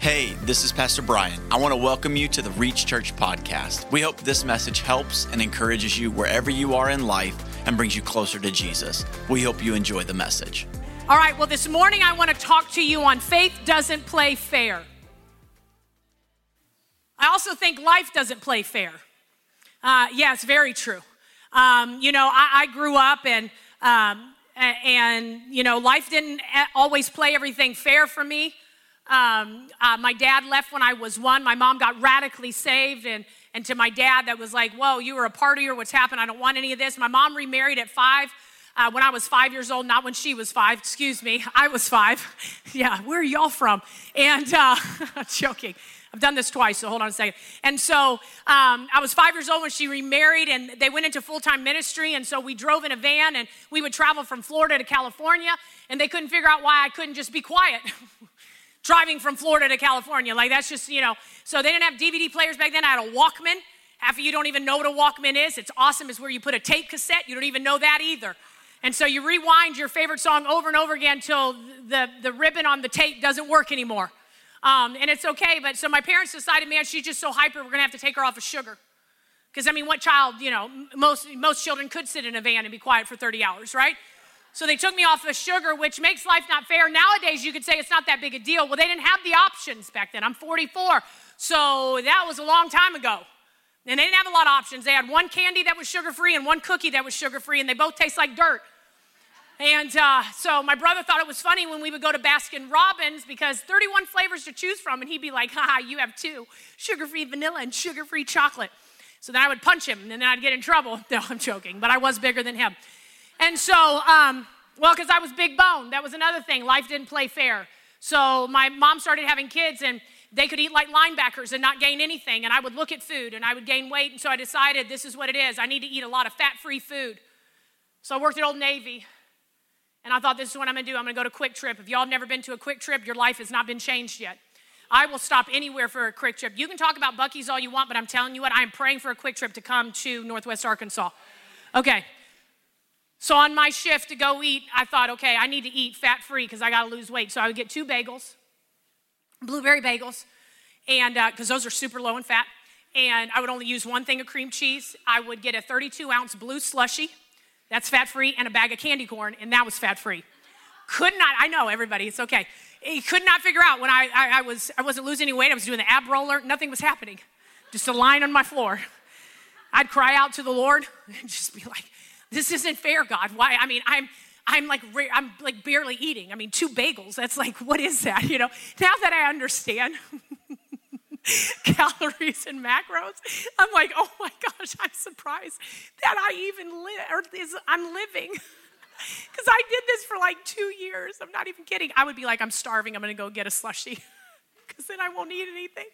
Hey, this is Pastor Brian. I want to welcome you to the Reach Church podcast. We hope this message helps and encourages you wherever you are in life and brings you closer to Jesus. We hope you enjoy the message. All right, well, this morning I want to talk to you on faith doesn't play fair. I also think life doesn't play fair. Uh, yeah, it's very true. Um, you know, I, I, grew up and um, and you know, life didn't always play everything fair for me. Um, uh, my dad left when I was one. My mom got radically saved, and, and to my dad, that was like, Whoa, you were a partier. What's happened? I don't want any of this. My mom remarried at five. Uh, when I was five years old, not when she was five, excuse me, I was five. yeah, where are y'all from? And uh, joking. I've done this twice, so hold on a second. And so um, I was five years old when she remarried, and they went into full time ministry. And so we drove in a van, and we would travel from Florida to California, and they couldn't figure out why I couldn't just be quiet. driving from Florida to California. Like that's just, you know, so they didn't have DVD players back then. I had a Walkman. Half of you don't even know what a Walkman is. It's awesome. It's where you put a tape cassette. You don't even know that either. And so you rewind your favorite song over and over again until the, the ribbon on the tape doesn't work anymore. Um, and it's okay, but so my parents decided, man, she's just so hyper, we're gonna have to take her off of sugar. Because I mean, what child, you know, most, most children could sit in a van and be quiet for 30 hours, right? So they took me off of sugar, which makes life not fair. Nowadays, you could say it's not that big a deal. Well, they didn't have the options back then. I'm 44, so that was a long time ago. And they didn't have a lot of options. They had one candy that was sugar free and one cookie that was sugar free, and they both taste like dirt. And uh, so my brother thought it was funny when we would go to Baskin Robbins because 31 flavors to choose from, and he'd be like, haha, you have two sugar free vanilla and sugar free chocolate. So then I would punch him, and then I'd get in trouble. No, I'm joking, but I was bigger than him. And so, um, well, because I was big bone. That was another thing. Life didn't play fair. So my mom started having kids, and they could eat like linebackers and not gain anything. And I would look at food and I would gain weight. And so I decided this is what it is. I need to eat a lot of fat free food. So I worked at Old Navy. And I thought, this is what I'm gonna do. I'm gonna go to QuikTrip. If y'all have never been to a QuikTrip, your life has not been changed yet. I will stop anywhere for a QuikTrip. You can talk about Buc-ee's all you want, but I'm telling you what, I'm praying for a QuikTrip to come to Northwest Arkansas. Okay, so on my shift to go eat, I thought, okay, I need to eat fat free because I got to lose weight. So I would get two bagels, blueberry bagels, and because uh, those are super low in fat. And I would only use one thing of cream cheese. I would get a 32 ounce blue slushy, that's fat free, and a bag of candy corn, and that was fat free. Could not, I know everybody, it's okay. He could not figure out when I, I, I, was, I wasn't losing any weight, I was doing the ab roller, nothing was happening. Just a line on my floor. I'd cry out to the Lord and just be like, this isn't fair, God. Why? I mean, I'm I'm like I'm like barely eating. I mean, two bagels. That's like what is that? You know. Now that I understand calories and macros, I'm like, oh my gosh, I'm surprised that I even live or is I'm living. Because I did this for like two years. I'm not even kidding. I would be like, I'm starving. I'm going to go get a slushie because then I won't eat anything.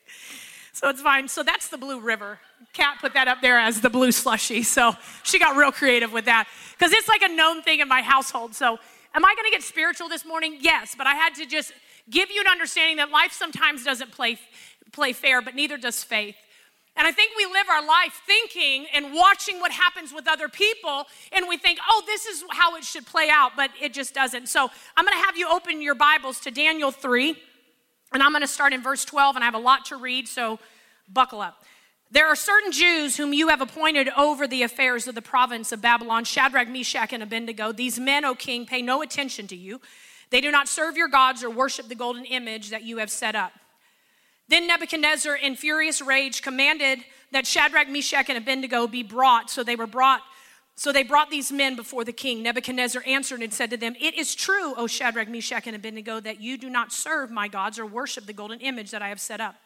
So it's fine. So that's the Blue River. Kat put that up there as the blue slushy. So she got real creative with that because it's like a known thing in my household. So am I going to get spiritual this morning? Yes, but I had to just give you an understanding that life sometimes doesn't play, play fair, but neither does faith. And I think we live our life thinking and watching what happens with other people, and we think, oh, this is how it should play out, but it just doesn't. So I'm going to have you open your Bibles to Daniel 3. And I'm going to start in verse 12, and I have a lot to read, so buckle up. There are certain Jews whom you have appointed over the affairs of the province of Babylon Shadrach, Meshach, and Abednego. These men, O king, pay no attention to you. They do not serve your gods or worship the golden image that you have set up. Then Nebuchadnezzar, in furious rage, commanded that Shadrach, Meshach, and Abednego be brought. So they were brought so they brought these men before the king. Nebuchadnezzar answered and said to them, It is true, O Shadrach, Meshach, and Abednego, that you do not serve my gods or worship the golden image that I have set up.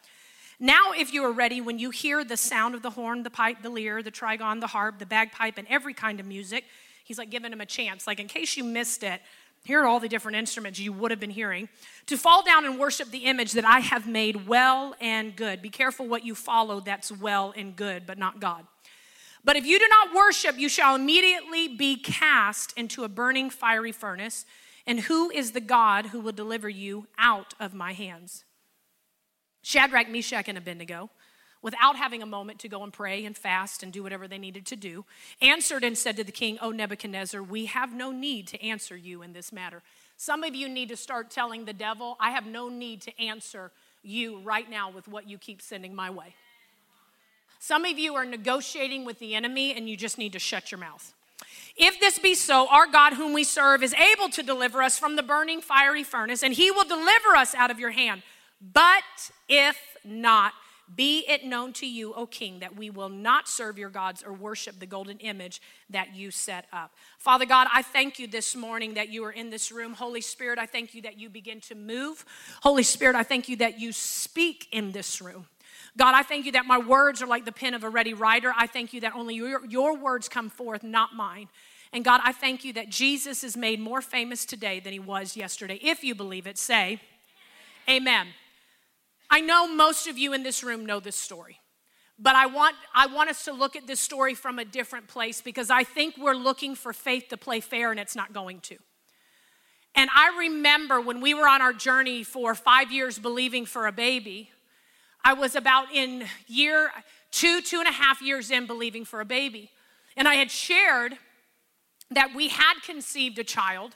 Now, if you are ready, when you hear the sound of the horn, the pipe, the lyre, the trigon, the harp, the bagpipe, and every kind of music, he's like giving them a chance. Like, in case you missed it, here are all the different instruments you would have been hearing. To fall down and worship the image that I have made well and good. Be careful what you follow that's well and good, but not God. But if you do not worship, you shall immediately be cast into a burning fiery furnace. And who is the God who will deliver you out of my hands? Shadrach, Meshach, and Abednego, without having a moment to go and pray and fast and do whatever they needed to do, answered and said to the king, O Nebuchadnezzar, we have no need to answer you in this matter. Some of you need to start telling the devil, I have no need to answer you right now with what you keep sending my way. Some of you are negotiating with the enemy and you just need to shut your mouth. If this be so, our God, whom we serve, is able to deliver us from the burning fiery furnace, and he will deliver us out of your hand. But if not, be it known to you, O king, that we will not serve your gods or worship the golden image that you set up. Father God, I thank you this morning that you are in this room. Holy Spirit, I thank you that you begin to move. Holy Spirit, I thank you that you speak in this room. God, I thank you that my words are like the pen of a ready writer. I thank you that only your, your words come forth, not mine. And God, I thank you that Jesus is made more famous today than he was yesterday. If you believe it, say, Amen. I know most of you in this room know this story, but I want, I want us to look at this story from a different place because I think we're looking for faith to play fair and it's not going to. And I remember when we were on our journey for five years believing for a baby, I was about in year two, two and a half years in believing for a baby. And I had shared that we had conceived a child,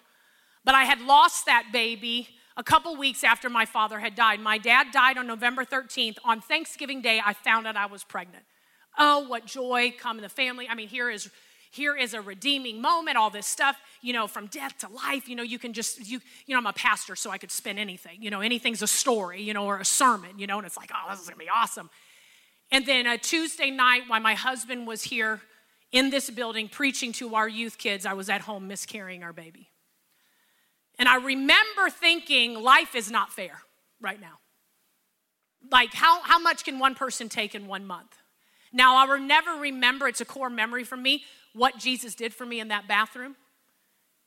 but I had lost that baby a couple weeks after my father had died. My dad died on November 13th. On Thanksgiving Day, I found out I was pregnant. Oh, what joy come in the family. I mean, here is here is a redeeming moment, all this stuff, you know, from death to life. You know, you can just, you, you know, I'm a pastor, so I could spin anything. You know, anything's a story, you know, or a sermon, you know, and it's like, oh, this is gonna be awesome. And then a Tuesday night, while my husband was here in this building preaching to our youth kids, I was at home miscarrying our baby. And I remember thinking, life is not fair right now. Like, how, how much can one person take in one month? Now, I will never remember, it's a core memory for me, what Jesus did for me in that bathroom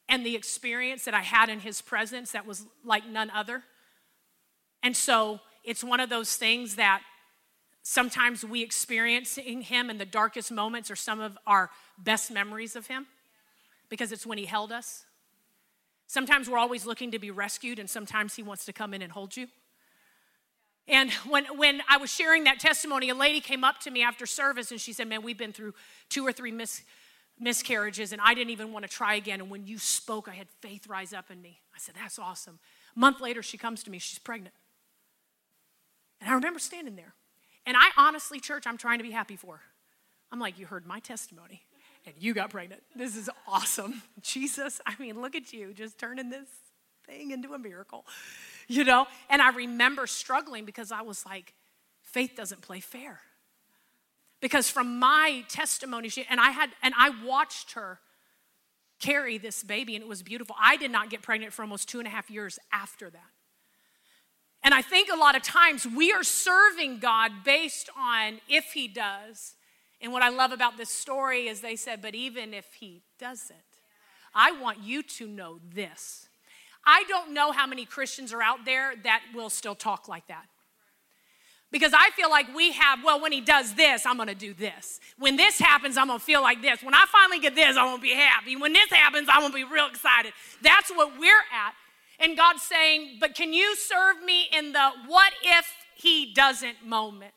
and the experience that I had in his presence that was like none other. And so it's one of those things that sometimes we experiencing him in the darkest moments are some of our best memories of him because it's when he held us. Sometimes we're always looking to be rescued, and sometimes he wants to come in and hold you. And when, when I was sharing that testimony, a lady came up to me after service and she said, Man, we've been through two or three mis- miscarriages, and I didn't even want to try again. And when you spoke, I had faith rise up in me. I said, That's awesome. A month later, she comes to me, she's pregnant. And I remember standing there. And I honestly, church, I'm trying to be happy for. I'm like, You heard my testimony, and you got pregnant. This is awesome. Jesus, I mean, look at you just turning this thing into a miracle, you know? And I remember struggling because I was like, Faith doesn't play fair because from my testimony she, and i had and i watched her carry this baby and it was beautiful. I did not get pregnant for almost two and a half years after that. And i think a lot of times we are serving god based on if he does. And what i love about this story is they said but even if he doesn't i want you to know this. I don't know how many christians are out there that will still talk like that because I feel like we have, well, when he does this, I'm gonna do this. When this happens, I'm gonna feel like this. When I finally get this, I'm gonna be happy. When this happens, I'm gonna be real excited. That's what we're at. And God's saying, but can you serve me in the what if he doesn't moments?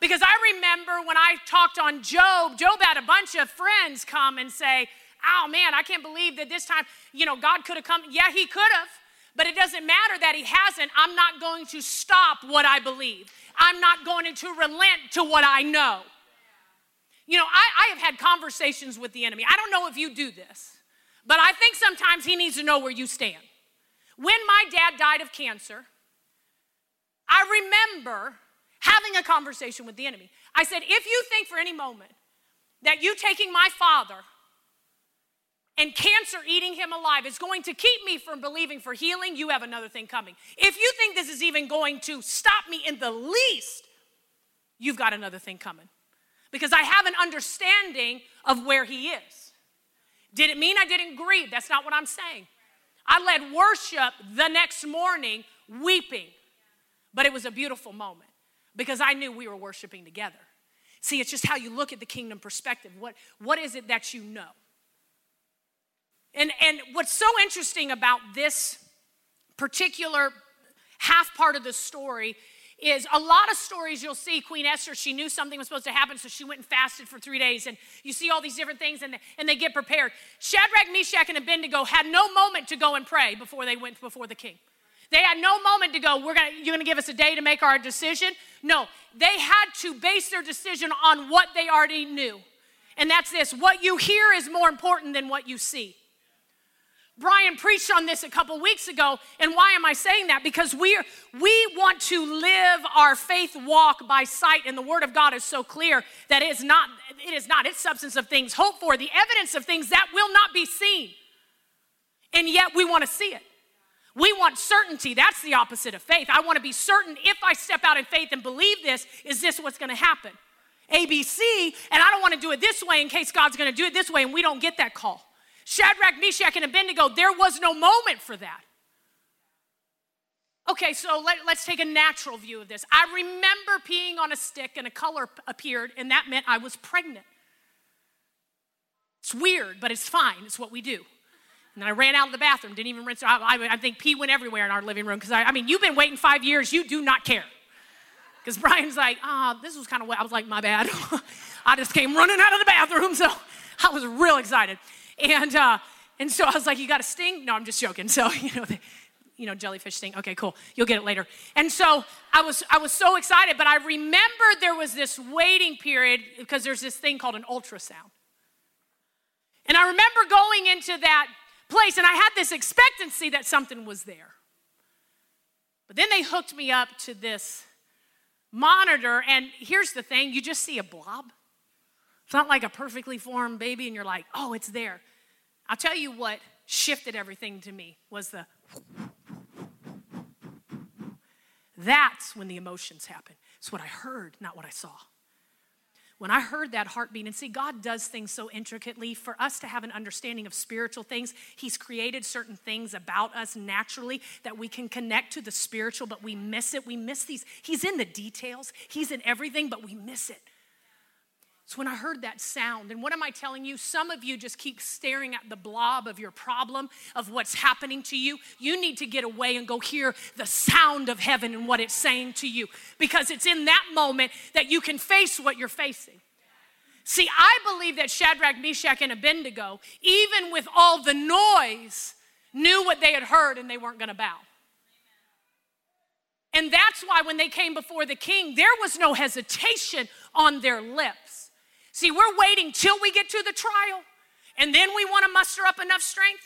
Because I remember when I talked on Job, Job had a bunch of friends come and say, oh man, I can't believe that this time, you know, God could have come. Yeah, he could have. But it doesn't matter that he hasn't. I'm not going to stop what I believe. I'm not going to relent to what I know. You know, I, I have had conversations with the enemy. I don't know if you do this, but I think sometimes he needs to know where you stand. When my dad died of cancer, I remember having a conversation with the enemy. I said, if you think for any moment that you taking my father and cancer eating him alive is going to keep me from believing for healing, you have another thing coming. If you think this is even going to stop me in the least, you've got another thing coming. Because I have an understanding of where he is. Did it mean I didn't grieve? That's not what I'm saying. I led worship the next morning weeping, but it was a beautiful moment because I knew we were worshiping together. See, it's just how you look at the kingdom perspective. What, what is it that you know? And, and what's so interesting about this particular half part of the story is a lot of stories you'll see queen esther she knew something was supposed to happen so she went and fasted for three days and you see all these different things and, and they get prepared shadrach meshach and abednego had no moment to go and pray before they went before the king They had no moment to go, we're gonna, you're gonna give us a day to make our decision. No, they had to base their decision on what they already knew. And that's this what you hear is more important than what you see. Brian preached on this a couple weeks ago, and why am I saying that? Because we are, we want to live our faith walk by sight, and the Word of God is so clear that it is not it is not its substance of things hoped for, the evidence of things that will not be seen, and yet we want to see it. We want certainty. That's the opposite of faith. I want to be certain if I step out in faith and believe this, is this what's going to happen? ABC, and I don't want to do it this way in case God's going to do it this way, and we don't get that call. Shadrach, Meshach, and Abednego, there was no moment for that. Okay, so let, us take a natural view of this. I remember peeing on a stick and a color appeared, and that meant I was pregnant. It's weird, but it's fine. It's what we do. And I ran out of the bathroom, didn't even rinse. I, I, I think pee went everywhere in our living room because I, I mean, you've been waiting five years, you do not care. Because Brian's like, ah, oh, this was kind of wet. I was like, my bad. I just came running out of the bathroom, so I was real excited. And, uh, and so I was like, you got a sting? No, I'm just joking. So, you know, the, you know, jellyfish sting. Okay, cool. You'll get it later. And so I was, I was so excited, but I remembered there was this waiting period because there's this thing called an ultrasound. And I remember going into that place and I had this expectancy that something was there. But then they hooked me up to this monitor, and here's the thing you just see a blob. It's not like a perfectly formed baby, and you're like, oh, it's there. I'll tell you what shifted everything to me was the that's when the emotions happen. It's what I heard, not what I saw. When I heard that heartbeat, and see, God does things so intricately for us to have an understanding of spiritual things. He's created certain things about us naturally that we can connect to the spiritual, but we miss it. We miss these. He's in the details, He's in everything, but we miss it. So when I heard that sound, and what am I telling you? Some of you just keep staring at the blob of your problem, of what's happening to you. You need to get away and go hear the sound of heaven and what it's saying to you, because it's in that moment that you can face what you're facing. See, I believe that Shadrach, Meshach, and Abednego, even with all the noise, knew what they had heard and they weren't going to bow. And that's why when they came before the king, there was no hesitation on their lips. See, we're waiting till we get to the trial, and then we want to muster up enough strength.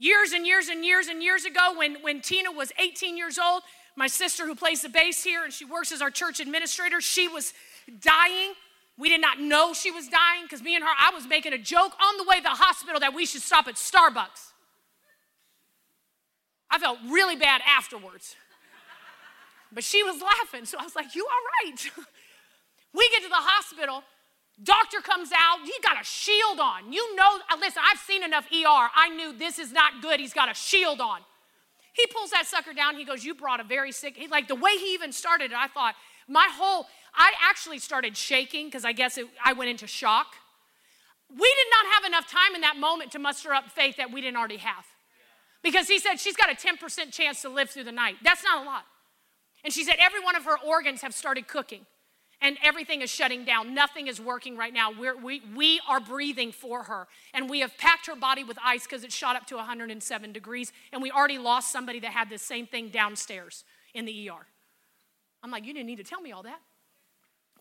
Years and years and years and years ago, when, when Tina was 18 years old, my sister, who plays the bass here and she works as our church administrator, she was dying. We did not know she was dying because me and her, I was making a joke on the way to the hospital that we should stop at Starbucks. I felt really bad afterwards. But she was laughing, so I was like, You all right? We get to the hospital, doctor comes out, he got a shield on. You know, uh, listen, I've seen enough ER. I knew this is not good. He's got a shield on. He pulls that sucker down. He goes, You brought a very sick. He, like the way he even started it, I thought, my whole, I actually started shaking because I guess it, I went into shock. We did not have enough time in that moment to muster up faith that we didn't already have. Because he said she's got a 10% chance to live through the night. That's not a lot. And she said every one of her organs have started cooking and everything is shutting down. Nothing is working right now. We're, we, we are breathing for her. And we have packed her body with ice because it shot up to 107 degrees. And we already lost somebody that had the same thing downstairs in the ER. I'm like, you didn't need to tell me all that.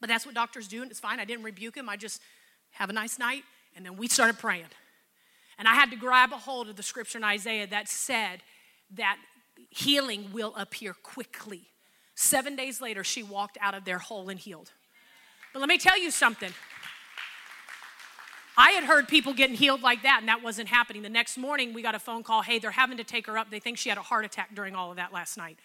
But that's what doctors do, and it's fine. I didn't rebuke him. I just have a nice night. And then we started praying. And I had to grab a hold of the scripture in Isaiah that said that healing will appear quickly Seven days later, she walked out of there whole and healed. But let me tell you something. I had heard people getting healed like that, and that wasn't happening. The next morning, we got a phone call hey, they're having to take her up. They think she had a heart attack during all of that last night.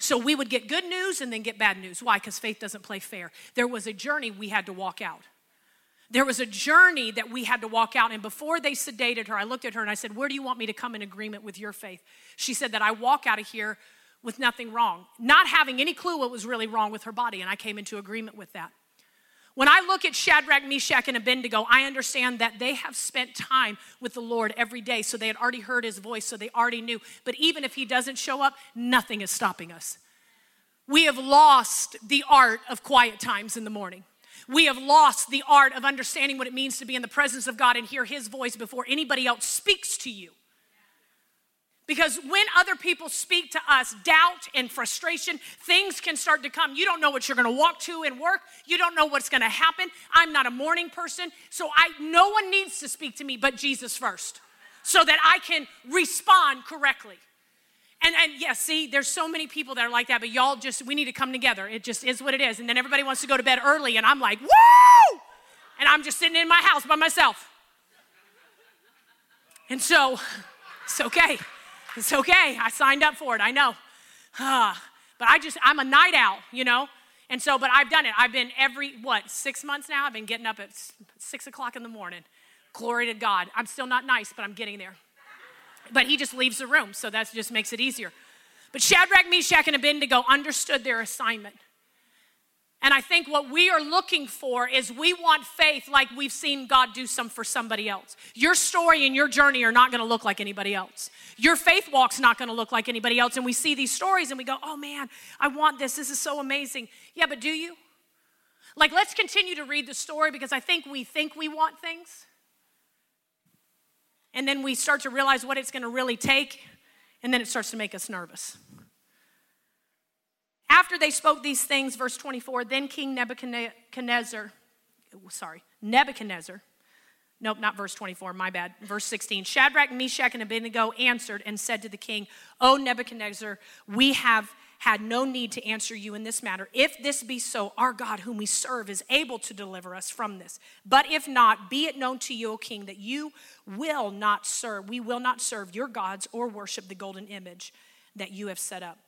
So we would get good news and then get bad news. Why? Because faith doesn't play fair. There was a journey we had to walk out. There was a journey that we had to walk out. And before they sedated her, I looked at her and I said, Where do you want me to come in agreement with your faith? She said that I walk out of here with nothing wrong, not having any clue what was really wrong with her body. And I came into agreement with that. When I look at Shadrach, Meshach, and Abednego, I understand that they have spent time with the Lord every day. So they had already heard his voice, so they already knew. But even if he doesn't show up, nothing is stopping us. We have lost the art of quiet times in the morning. We have lost the art of understanding what it means to be in the presence of God and hear his voice before anybody else speaks to you. Because when other people speak to us, doubt and frustration, things can start to come. You don't know what you're gonna walk to in work. You don't know what's gonna happen. I'm not a morning person, so I no one needs to speak to me but Jesus first, so that I can respond correctly. And and yes, yeah, see, there's so many people that are like that, but y'all just we need to come together. It just is what it is. And then everybody wants to go to bed early, and I'm like, woo! And I'm just sitting in my house by myself. And so, it's okay. It's okay. I signed up for it. I know. But I just, I'm a night owl, you know? And so, but I've done it. I've been every, what, six months now? I've been getting up at six o'clock in the morning. Glory to God. I'm still not nice, but I'm getting there. But he just leaves the room, so that just makes it easier. But Shadrach, Meshach, and Abednego understood their assignment. And I think what we are looking for is we want faith like we've seen God do some for somebody else. Your story and your journey are not going to look like anybody else. Your faith walk's not going to look like anybody else. And we see these stories and we go, oh man, I want this. This is so amazing. Yeah, but do you? Like, let's continue to read the story because I think we think we want things. And then we start to realize what it's going to really take. And then it starts to make us nervous. After they spoke these things, verse 24, then King Nebuchadnezzar, sorry, Nebuchadnezzar, nope, not verse 24, my bad, verse 16, Shadrach, Meshach, and Abednego answered and said to the king, O Nebuchadnezzar, we have had no need to answer you in this matter. If this be so, our God, whom we serve, is able to deliver us from this. But if not, be it known to you, O king, that you will not serve, we will not serve your gods or worship the golden image that you have set up.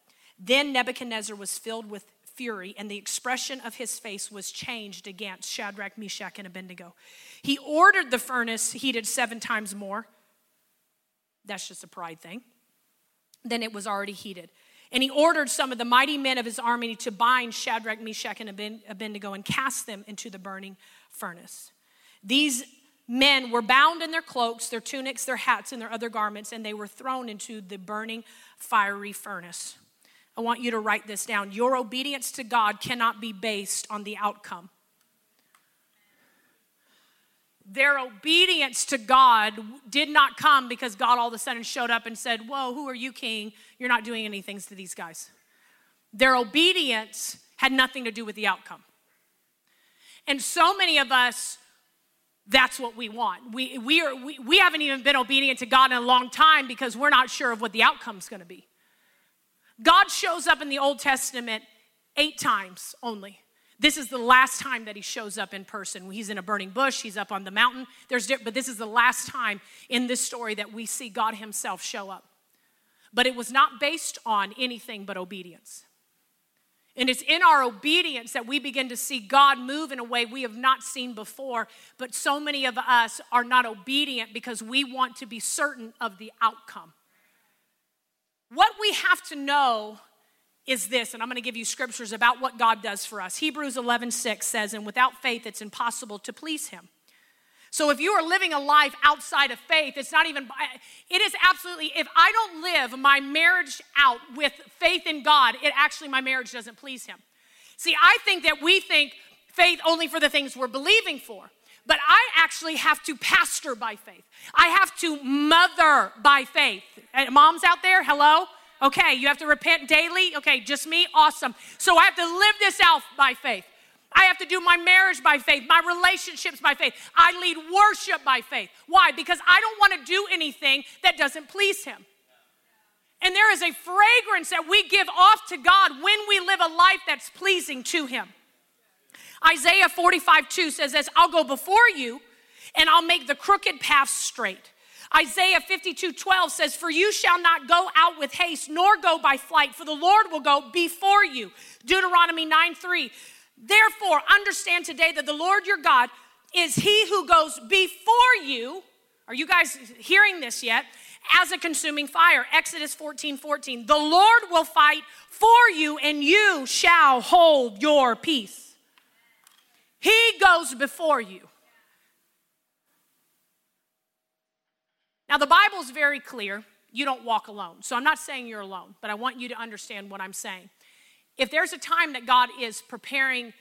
Then Nebuchadnezzar was filled with fury, and the expression of his face was changed against Shadrach, Meshach, and Abednego. He ordered the furnace heated seven times more. That's just a pride thing. Then it was already heated. And he ordered some of the mighty men of his army to bind Shadrach, Meshach, and Abednego and cast them into the burning furnace. These men were bound in their cloaks, their tunics, their hats, and their other garments, and they were thrown into the burning fiery furnace. I want you to write this down. Your obedience to God cannot be based on the outcome. Their obedience to God did not come because God all of a sudden showed up and said, Whoa, who are you, king? You're not doing anything to these guys. Their obedience had nothing to do with the outcome. And so many of us, that's what we want. We, we, are, we, we haven't even been obedient to God in a long time because we're not sure of what the outcome's gonna be. God shows up in the Old Testament eight times only. This is the last time that he shows up in person. He's in a burning bush, he's up on the mountain. There's but this is the last time in this story that we see God himself show up. But it was not based on anything but obedience. And it's in our obedience that we begin to see God move in a way we have not seen before. But so many of us are not obedient because we want to be certain of the outcome. What we have to know is this, and I'm going to give you scriptures about what God does for us. Hebrews 11 6 says, And without faith, it's impossible to please Him. So if you are living a life outside of faith, it's not even, it is absolutely, if I don't live my marriage out with faith in God, it actually, my marriage doesn't please Him. See, I think that we think faith only for the things we're believing for. But I actually have to pastor by faith. I have to mother by faith. Moms out there, hello? Okay, you have to repent daily? Okay, just me? Awesome. So I have to live this out by faith. I have to do my marriage by faith, my relationships by faith. I lead worship by faith. Why? Because I don't want to do anything that doesn't please Him. And there is a fragrance that we give off to God when we live a life that's pleasing to Him. Isaiah 45 2 says this I'll go before you and I'll make the crooked path straight. Isaiah 52 12 says, For you shall not go out with haste, nor go by flight, for the Lord will go before you. Deuteronomy 9 3. Therefore, understand today that the Lord your God is he who goes before you. Are you guys hearing this yet? As a consuming fire. Exodus 14 14. The Lord will fight for you, and you shall hold your peace. He goes before you. Now, the Bible's very clear you don't walk alone. So I'm not saying you're alone, but I want you to understand what I'm saying. If there's a time that God is preparing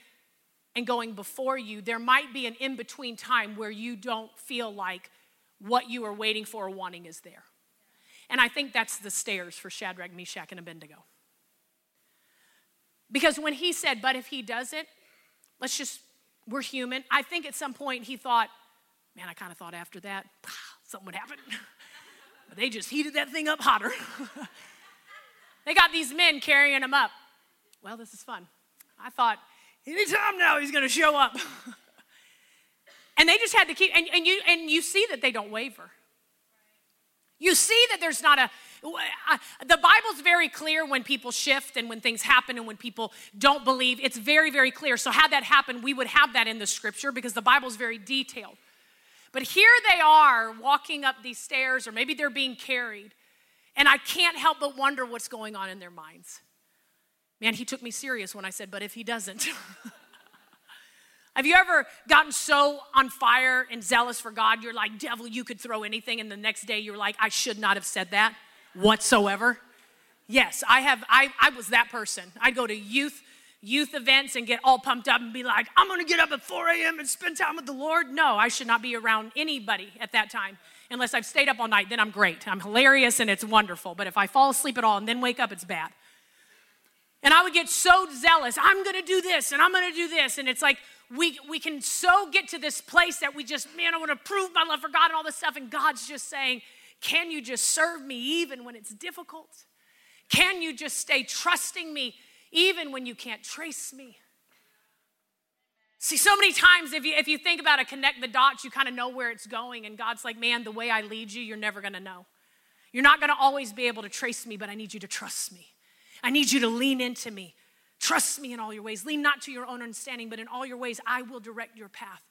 and going before you, there might be an in between time where you don't feel like what you are waiting for or wanting is there. And I think that's the stairs for Shadrach, Meshach, and Abednego. Because when he said, but if he does it, let's just, we're human. I think at some point he thought, man, I kind of thought after that, something would happen. but they just heated that thing up hotter. they got these men carrying him up. Well, this is fun. I thought, anytime now he's going to show up. and they just had to keep, and, and, you, and you see that they don't waver. You see that there's not a, the Bible's very clear when people shift and when things happen and when people don't believe. It's very, very clear. So, had that happen, we would have that in the scripture because the Bible's very detailed. But here they are walking up these stairs, or maybe they're being carried, and I can't help but wonder what's going on in their minds. Man, he took me serious when I said, but if he doesn't. Have you ever gotten so on fire and zealous for God, you're like, devil, you could throw anything, and the next day you're like, I should not have said that whatsoever? Yes, I have, I, I was that person. I'd go to youth youth events and get all pumped up and be like, I'm gonna get up at 4 a.m. and spend time with the Lord. No, I should not be around anybody at that time unless I've stayed up all night. Then I'm great. I'm hilarious and it's wonderful. But if I fall asleep at all and then wake up, it's bad. And I would get so zealous. I'm gonna do this and I'm gonna do this. And it's like, we, we can so get to this place that we just, man, I want to prove my love for God and all this stuff. And God's just saying, can you just serve me even when it's difficult? Can you just stay trusting me even when you can't trace me? See, so many times, if you, if you think about it, connect the dots, you kind of know where it's going. And God's like, man, the way I lead you, you're never going to know. You're not going to always be able to trace me, but I need you to trust me. I need you to lean into me. Trust me in all your ways. Lean not to your own understanding, but in all your ways, I will direct your path.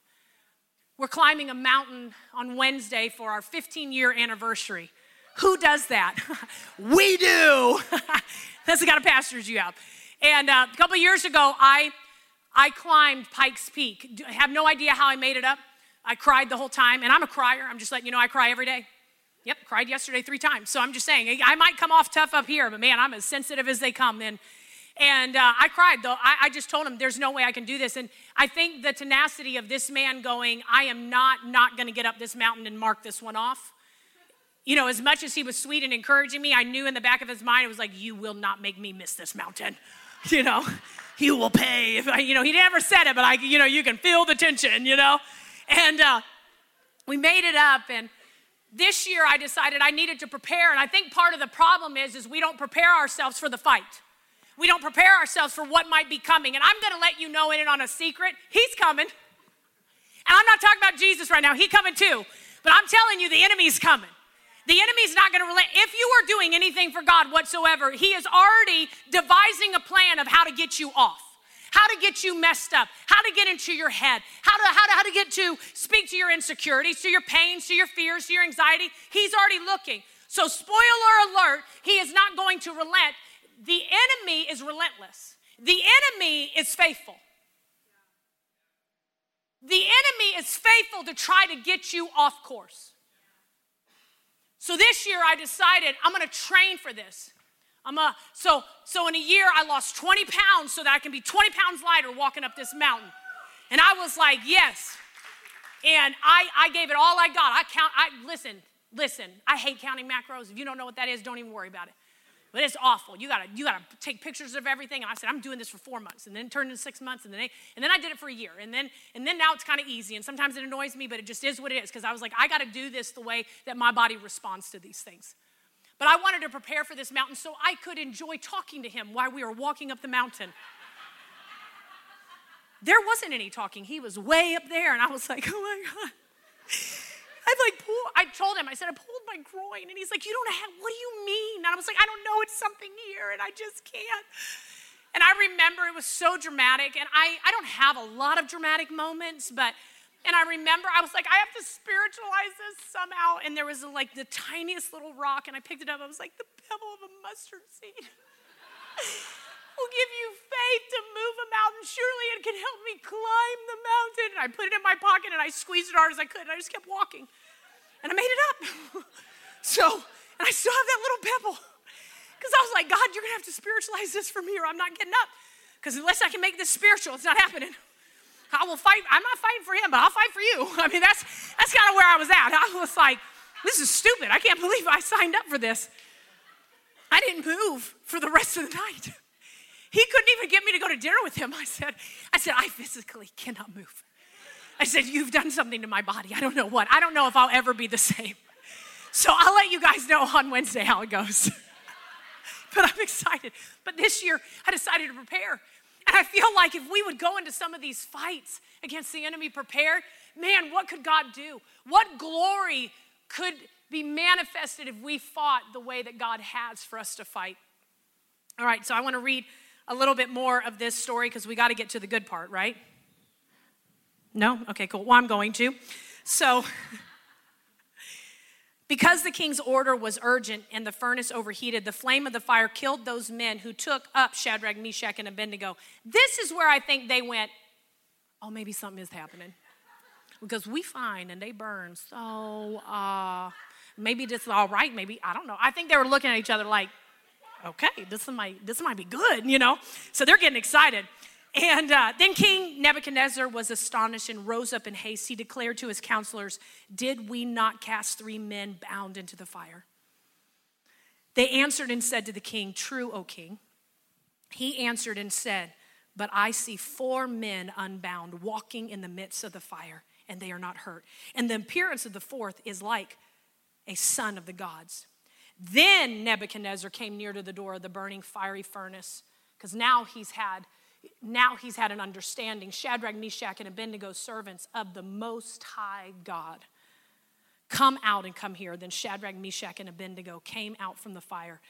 We're climbing a mountain on Wednesday for our 15 year anniversary. Who does that? we do. That's the kind of pastors you have. And uh, a couple years ago, I, I climbed Pikes Peak. I have no idea how I made it up. I cried the whole time, and I'm a crier. I'm just letting you know I cry every day. Yep, cried yesterday three times. So I'm just saying, I might come off tough up here, but man, I'm as sensitive as they come. And and uh, I cried though. I, I, just told him, there's no way I can do this. And I think the tenacity of this man going, I am not not going to get up this mountain and mark this one off. You know, as much as he was sweet and encouraging me, I knew in the back of his mind, it was like, you will not make me miss this mountain. You know, he will pay. If I, you know, he never said it, but I, you know, you can feel the tension, you know. And uh, we made it up and this year I decided I needed to prepare. And I think part of the problem is, is we don't prepare ourselves for the fight we don't prepare ourselves for what might be coming. And I'm going to let you know in it on a secret, he's coming. And I'm not talking about Jesus right now, he's coming too. But I'm telling you, the enemy's coming. The enemy's not going to relent. If you are doing anything for God whatsoever, he is already devising a plan of how to get you off how to get you messed up, how to get into your head, how to, how to, how to get to speak to your insecurities, to your pains, to your fears, to your anxiety. He's already looking. So, spoiler alert, he is not going to relent the enemy is relentless, the enemy is faithful. The enemy is faithful to try to get you off course. So this year I decided I'm gonna train for this. I'm a, so, so in a year I lost 20 pounds so that I can be 20 pounds lighter walking up this mountain. And I was like, yes. And I, I gave it all I got. I count, I listen, listen, I hate counting macros. If you don't know what that is, don't even worry about it. But it's awful. You gotta, you gotta take pictures of everything. And I said, I'm doing this for four months, and then it turned into six months, and then eight, and then I did it for a year, and then and then now it's kind of easy. And sometimes it annoys me, but it just is what it is because I was like, I gotta do this the way that my body responds to these things. But I wanted to prepare for this mountain so I could enjoy talking to him while we were walking up the mountain. there wasn't any talking. He was way up there, and I was like, oh my God. I like pulled, I told him, I said, I pulled my groin. And he's like, You don't have, what do you mean? And I was like, I don't know, it's something here, and I just can't. And I remember it was so dramatic, and I, I don't have a lot of dramatic moments, but and I remember I was like, I have to spiritualize this somehow. And there was like the tiniest little rock, and I picked it up. I was like, the pebble of a mustard seed will give you faith to move a mountain. Surely it can help me climb the mountain. And I put it in my pocket and I squeezed it hard as I could, and I just kept walking and I made it up. so, and I still have that little pebble. Because I was like, God, you're gonna have to spiritualize this for me or I'm not getting up. Because unless I can make this spiritual, it's not happening. I will fight. I'm not fighting for him, but I'll fight for you. I mean, that's that's kind of where I was at. I was like, This is stupid. I can't believe I signed up for this. I didn't move for the rest of the night. He couldn't even get me to go to dinner with him. I said, I said, I physically cannot move. I said, You've done something to my body. I don't know what. I don't know if I'll ever be the same. So I'll let you guys know on Wednesday how it goes. but I'm excited. But this year, I decided to prepare. And I feel like if we would go into some of these fights against the enemy prepared, man, what could God do? What glory could be manifested if we fought the way that God has for us to fight? All right, so I want to read a little bit more of this story because we got to get to the good part, right? No? Okay, cool. Well, I'm going to. So, because the king's order was urgent and the furnace overheated, the flame of the fire killed those men who took up Shadrach, Meshach, and Abednego. This is where I think they went, oh, maybe something is happening. Because we find and they burn. So, uh, maybe this is all right. Maybe, I don't know. I think they were looking at each other like, okay, this might, this might be good, you know? So they're getting excited. And uh, then King Nebuchadnezzar was astonished and rose up in haste. He declared to his counselors, Did we not cast three men bound into the fire? They answered and said to the king, True, O king. He answered and said, But I see four men unbound walking in the midst of the fire, and they are not hurt. And the appearance of the fourth is like a son of the gods. Then Nebuchadnezzar came near to the door of the burning fiery furnace, because now he's had now he's had an understanding. Shadrach, Meshach, and Abednego, servants of the Most High God, come out and come here. Then Shadrach, Meshach, and Abednego came out from the fire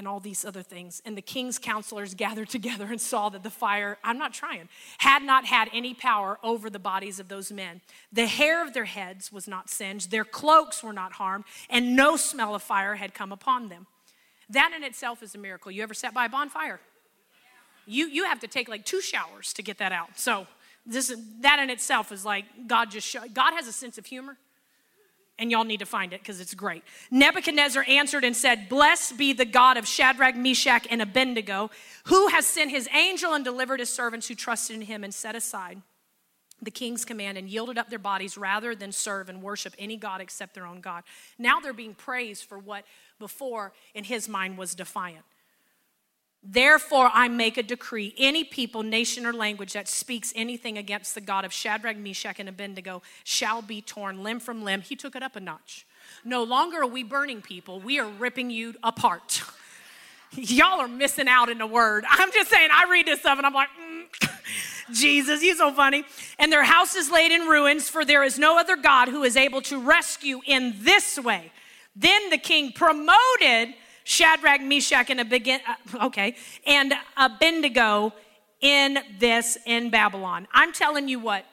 and all these other things. And the king's counselors gathered together and saw that the fire, I'm not trying, had not had any power over the bodies of those men. The hair of their heads was not singed, their cloaks were not harmed, and no smell of fire had come upon them. That in itself is a miracle. You ever sat by a bonfire? You, you have to take like two showers to get that out. So this that in itself is like God just show, God has a sense of humor and y'all need to find it because it's great. Nebuchadnezzar answered and said, Blessed be the God of Shadrach, Meshach, and Abednego, who has sent his angel and delivered his servants who trusted in him and set aside the king's command and yielded up their bodies rather than serve and worship any God except their own God. Now they're being praised for what before in his mind was defiant. Therefore, I make a decree any people, nation, or language that speaks anything against the God of Shadrach, Meshach, and Abednego shall be torn limb from limb. He took it up a notch. No longer are we burning people, we are ripping you apart. Y'all are missing out in the word. I'm just saying, I read this stuff and I'm like, mm, Jesus, he's so funny. And their house is laid in ruins, for there is no other God who is able to rescue in this way. Then the king promoted Shadrach, Meshach, and Abednego, uh, okay, and Abednego in this in Babylon. I'm telling you what,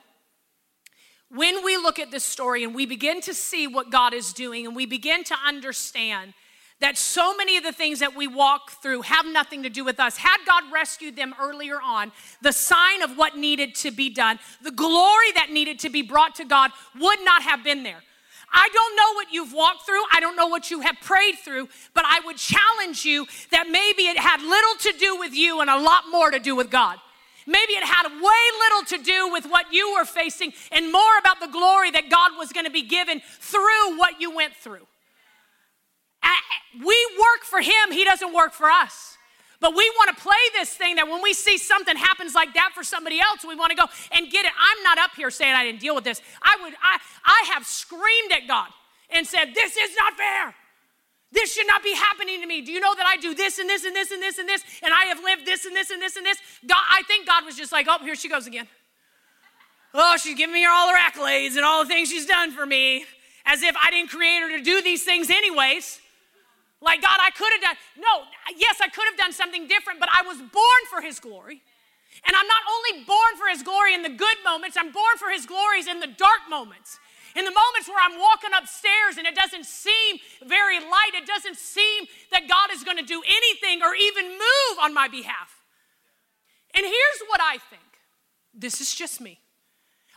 when we look at this story and we begin to see what God is doing and we begin to understand that so many of the things that we walk through have nothing to do with us. Had God rescued them earlier on, the sign of what needed to be done, the glory that needed to be brought to God would not have been there. I don't know what you've walked through. I don't know what you have prayed through, but I would challenge you that maybe it had little to do with you and a lot more to do with God. Maybe it had way little to do with what you were facing and more about the glory that God was going to be given through what you went through. We work for Him, He doesn't work for us. But we want to play this thing that when we see something happens like that for somebody else, we want to go and get it. I'm not up here saying I didn't deal with this. I would I I have screamed at God and said, "This is not fair. This should not be happening to me. Do you know that I do this and this and this and this and this and I have lived this and this and this and this?" God, I think God was just like, "Oh, here she goes again." Oh, she's giving me all her accolades and all the things she's done for me, as if I didn't create her to do these things anyways. Like, God, I could have done, no, yes, I could have done something different, but I was born for His glory. And I'm not only born for His glory in the good moments, I'm born for His glories in the dark moments. In the moments where I'm walking upstairs and it doesn't seem very light, it doesn't seem that God is going to do anything or even move on my behalf. And here's what I think this is just me.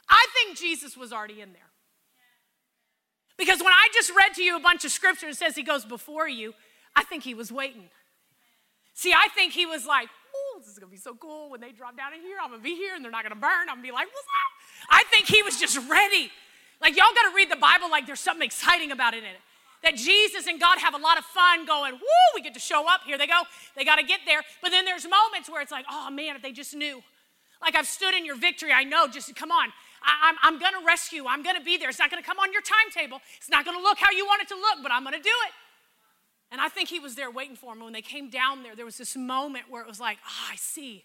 I think Jesus was already in there. Because when I just read to you a bunch of scripture and says he goes before you, I think he was waiting. See, I think he was like, oh, this is gonna be so cool. When they drop down in here, I'm gonna be here and they're not gonna burn. I'm gonna be like, what's up? I think he was just ready Like, y'all got to read the Bible like there's something exciting about it in it. That Jesus and God have a lot of fun going, woo, we get to show up. Here they go. They got to get there. But then there's moments where it's like, oh man, if they just knew. Like I've stood in your victory, I know, just come on. I, am I'm, I'm gonna rescue, I'm gonna be there. It's not gonna come on your timetable, it's not gonna look how you want it to look, but I'm gonna do it. And I think he was there waiting for him. When they came down there, there was this moment where it was like, ah, oh, I see.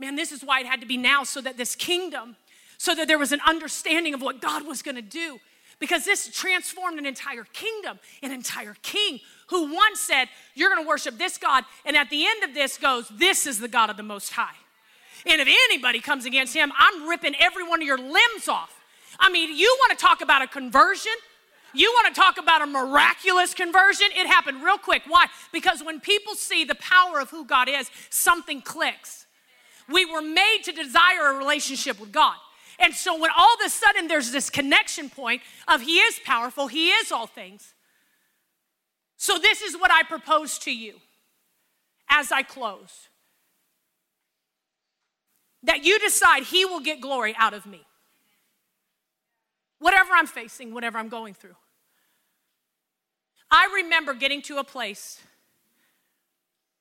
Man, this is why it had to be now, so that this kingdom, so that there was an understanding of what God was gonna do. Because this transformed an entire kingdom, an entire king who once said, You're gonna worship this God, and at the end of this goes, This is the God of the Most High. And if anybody comes against him, I'm ripping every one of your limbs off. I mean, you want to talk about a conversion? You want to talk about a miraculous conversion? It happened real quick. Why? Because when people see the power of who God is, something clicks. We were made to desire a relationship with God. And so when all of a sudden there's this connection point of He is powerful, He is all things. So this is what I propose to you as I close that you decide He will get glory out of me. Whatever I'm facing, whatever I'm going through. I remember getting to a place,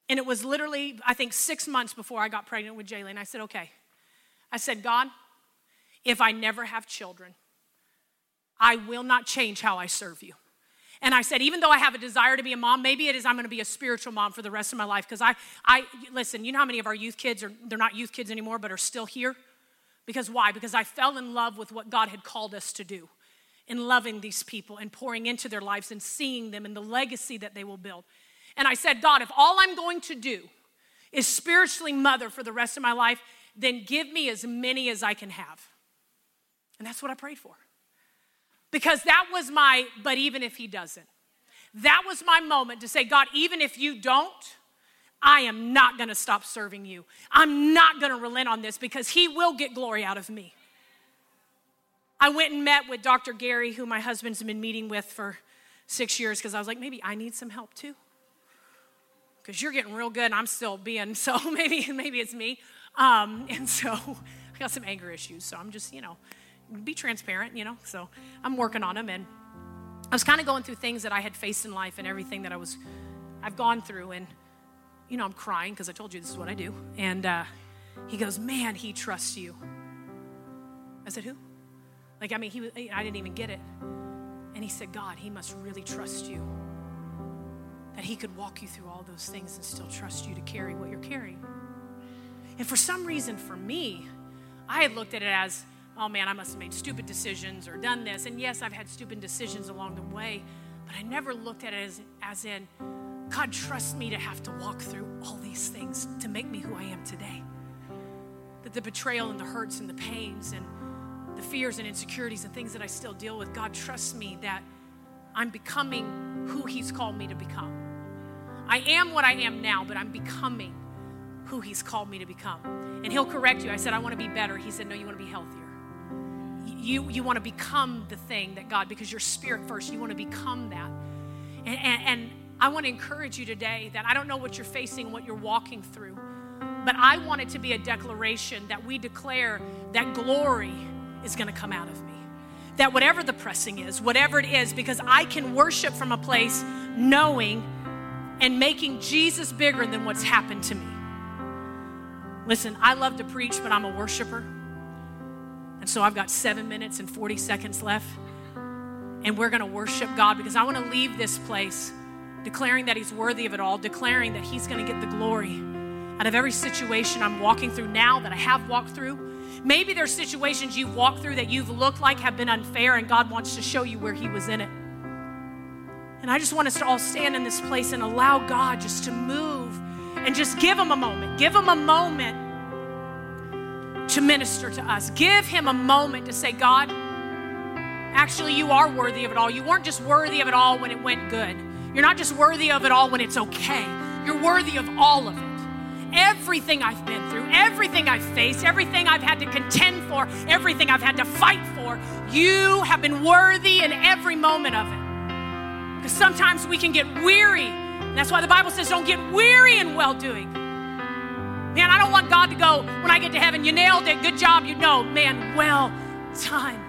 and it was literally, I think, six months before I got pregnant with Jaylee. I said, okay. I said, God, if I never have children, I will not change how I serve you. And I said, even though I have a desire to be a mom, maybe it is I'm going to be a spiritual mom for the rest of my life. Because I, I, listen, you know how many of our youth kids are, they're not youth kids anymore, but are still here? Because why? Because I fell in love with what God had called us to do in loving these people and pouring into their lives and seeing them and the legacy that they will build. And I said, God, if all I'm going to do is spiritually mother for the rest of my life, then give me as many as I can have. And that's what I prayed for because that was my, but even if he doesn't. That was my moment to say, God, even if you don't, I am not gonna stop serving you. I'm not gonna relent on this because he will get glory out of me. I went and met with Dr. Gary, who my husband's been meeting with for six years, because I was like, maybe I need some help too. Because you're getting real good and I'm still being, so maybe, maybe it's me. Um, and so I got some anger issues, so I'm just, you know, be transparent, you know. So I'm working on them, and I was kind of going through things that I had faced in life and everything that I was, I've gone through, and you know, I'm crying because I told you this is what I do. And uh, he goes, "Man, he trusts you." I said, "Who?" Like, I mean, he, I didn't even get it. And he said, "God, he must really trust you." That he could walk you through all those things and still trust you to carry what you're carrying. And for some reason, for me, I had looked at it as oh man, I must have made stupid decisions or done this. And yes, I've had stupid decisions along the way, but I never looked at it as, as in, God, trust me to have to walk through all these things to make me who I am today. That the betrayal and the hurts and the pains and the fears and insecurities and things that I still deal with, God, trust me that I'm becoming who He's called me to become. I am what I am now, but I'm becoming who He's called me to become. And He'll correct you. I said, I want to be better. He said, No, you want to be healthier you, you want to become the thing that God, because you're spirit first, you want to become that. And, and, and I want to encourage you today that I don't know what you're facing, what you're walking through, but I want it to be a declaration that we declare that glory is going to come out of me. That whatever the pressing is, whatever it is, because I can worship from a place knowing and making Jesus bigger than what's happened to me. Listen, I love to preach, but I'm a worshiper. And so I've got seven minutes and 40 seconds left. And we're going to worship God because I want to leave this place declaring that He's worthy of it all, declaring that He's going to get the glory out of every situation I'm walking through now that I have walked through. Maybe there's situations you've walked through that you've looked like have been unfair, and God wants to show you where He was in it. And I just want us to all stand in this place and allow God just to move and just give Him a moment. Give Him a moment to minister to us. Give him a moment to say, God, actually, you are worthy of it all. You weren't just worthy of it all when it went good. You're not just worthy of it all when it's okay. You're worthy of all of it. Everything I've been through, everything I've faced, everything I've had to contend for, everything I've had to fight for, you have been worthy in every moment of it. Because sometimes we can get weary. That's why the Bible says, don't get weary in well doing. Man, I don't want God to go, when I get to heaven, you nailed it, good job, you know, man, well done.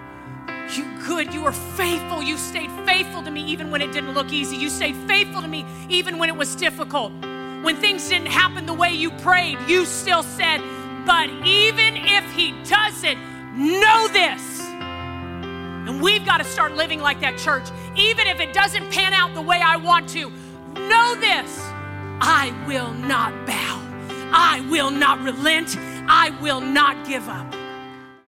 You good, you were faithful. You stayed faithful to me even when it didn't look easy. You stayed faithful to me even when it was difficult. When things didn't happen the way you prayed, you still said, But even if He doesn't, know this. And we've got to start living like that, church. Even if it doesn't pan out the way I want to, know this I will not bow. I will not relent. I will not give up.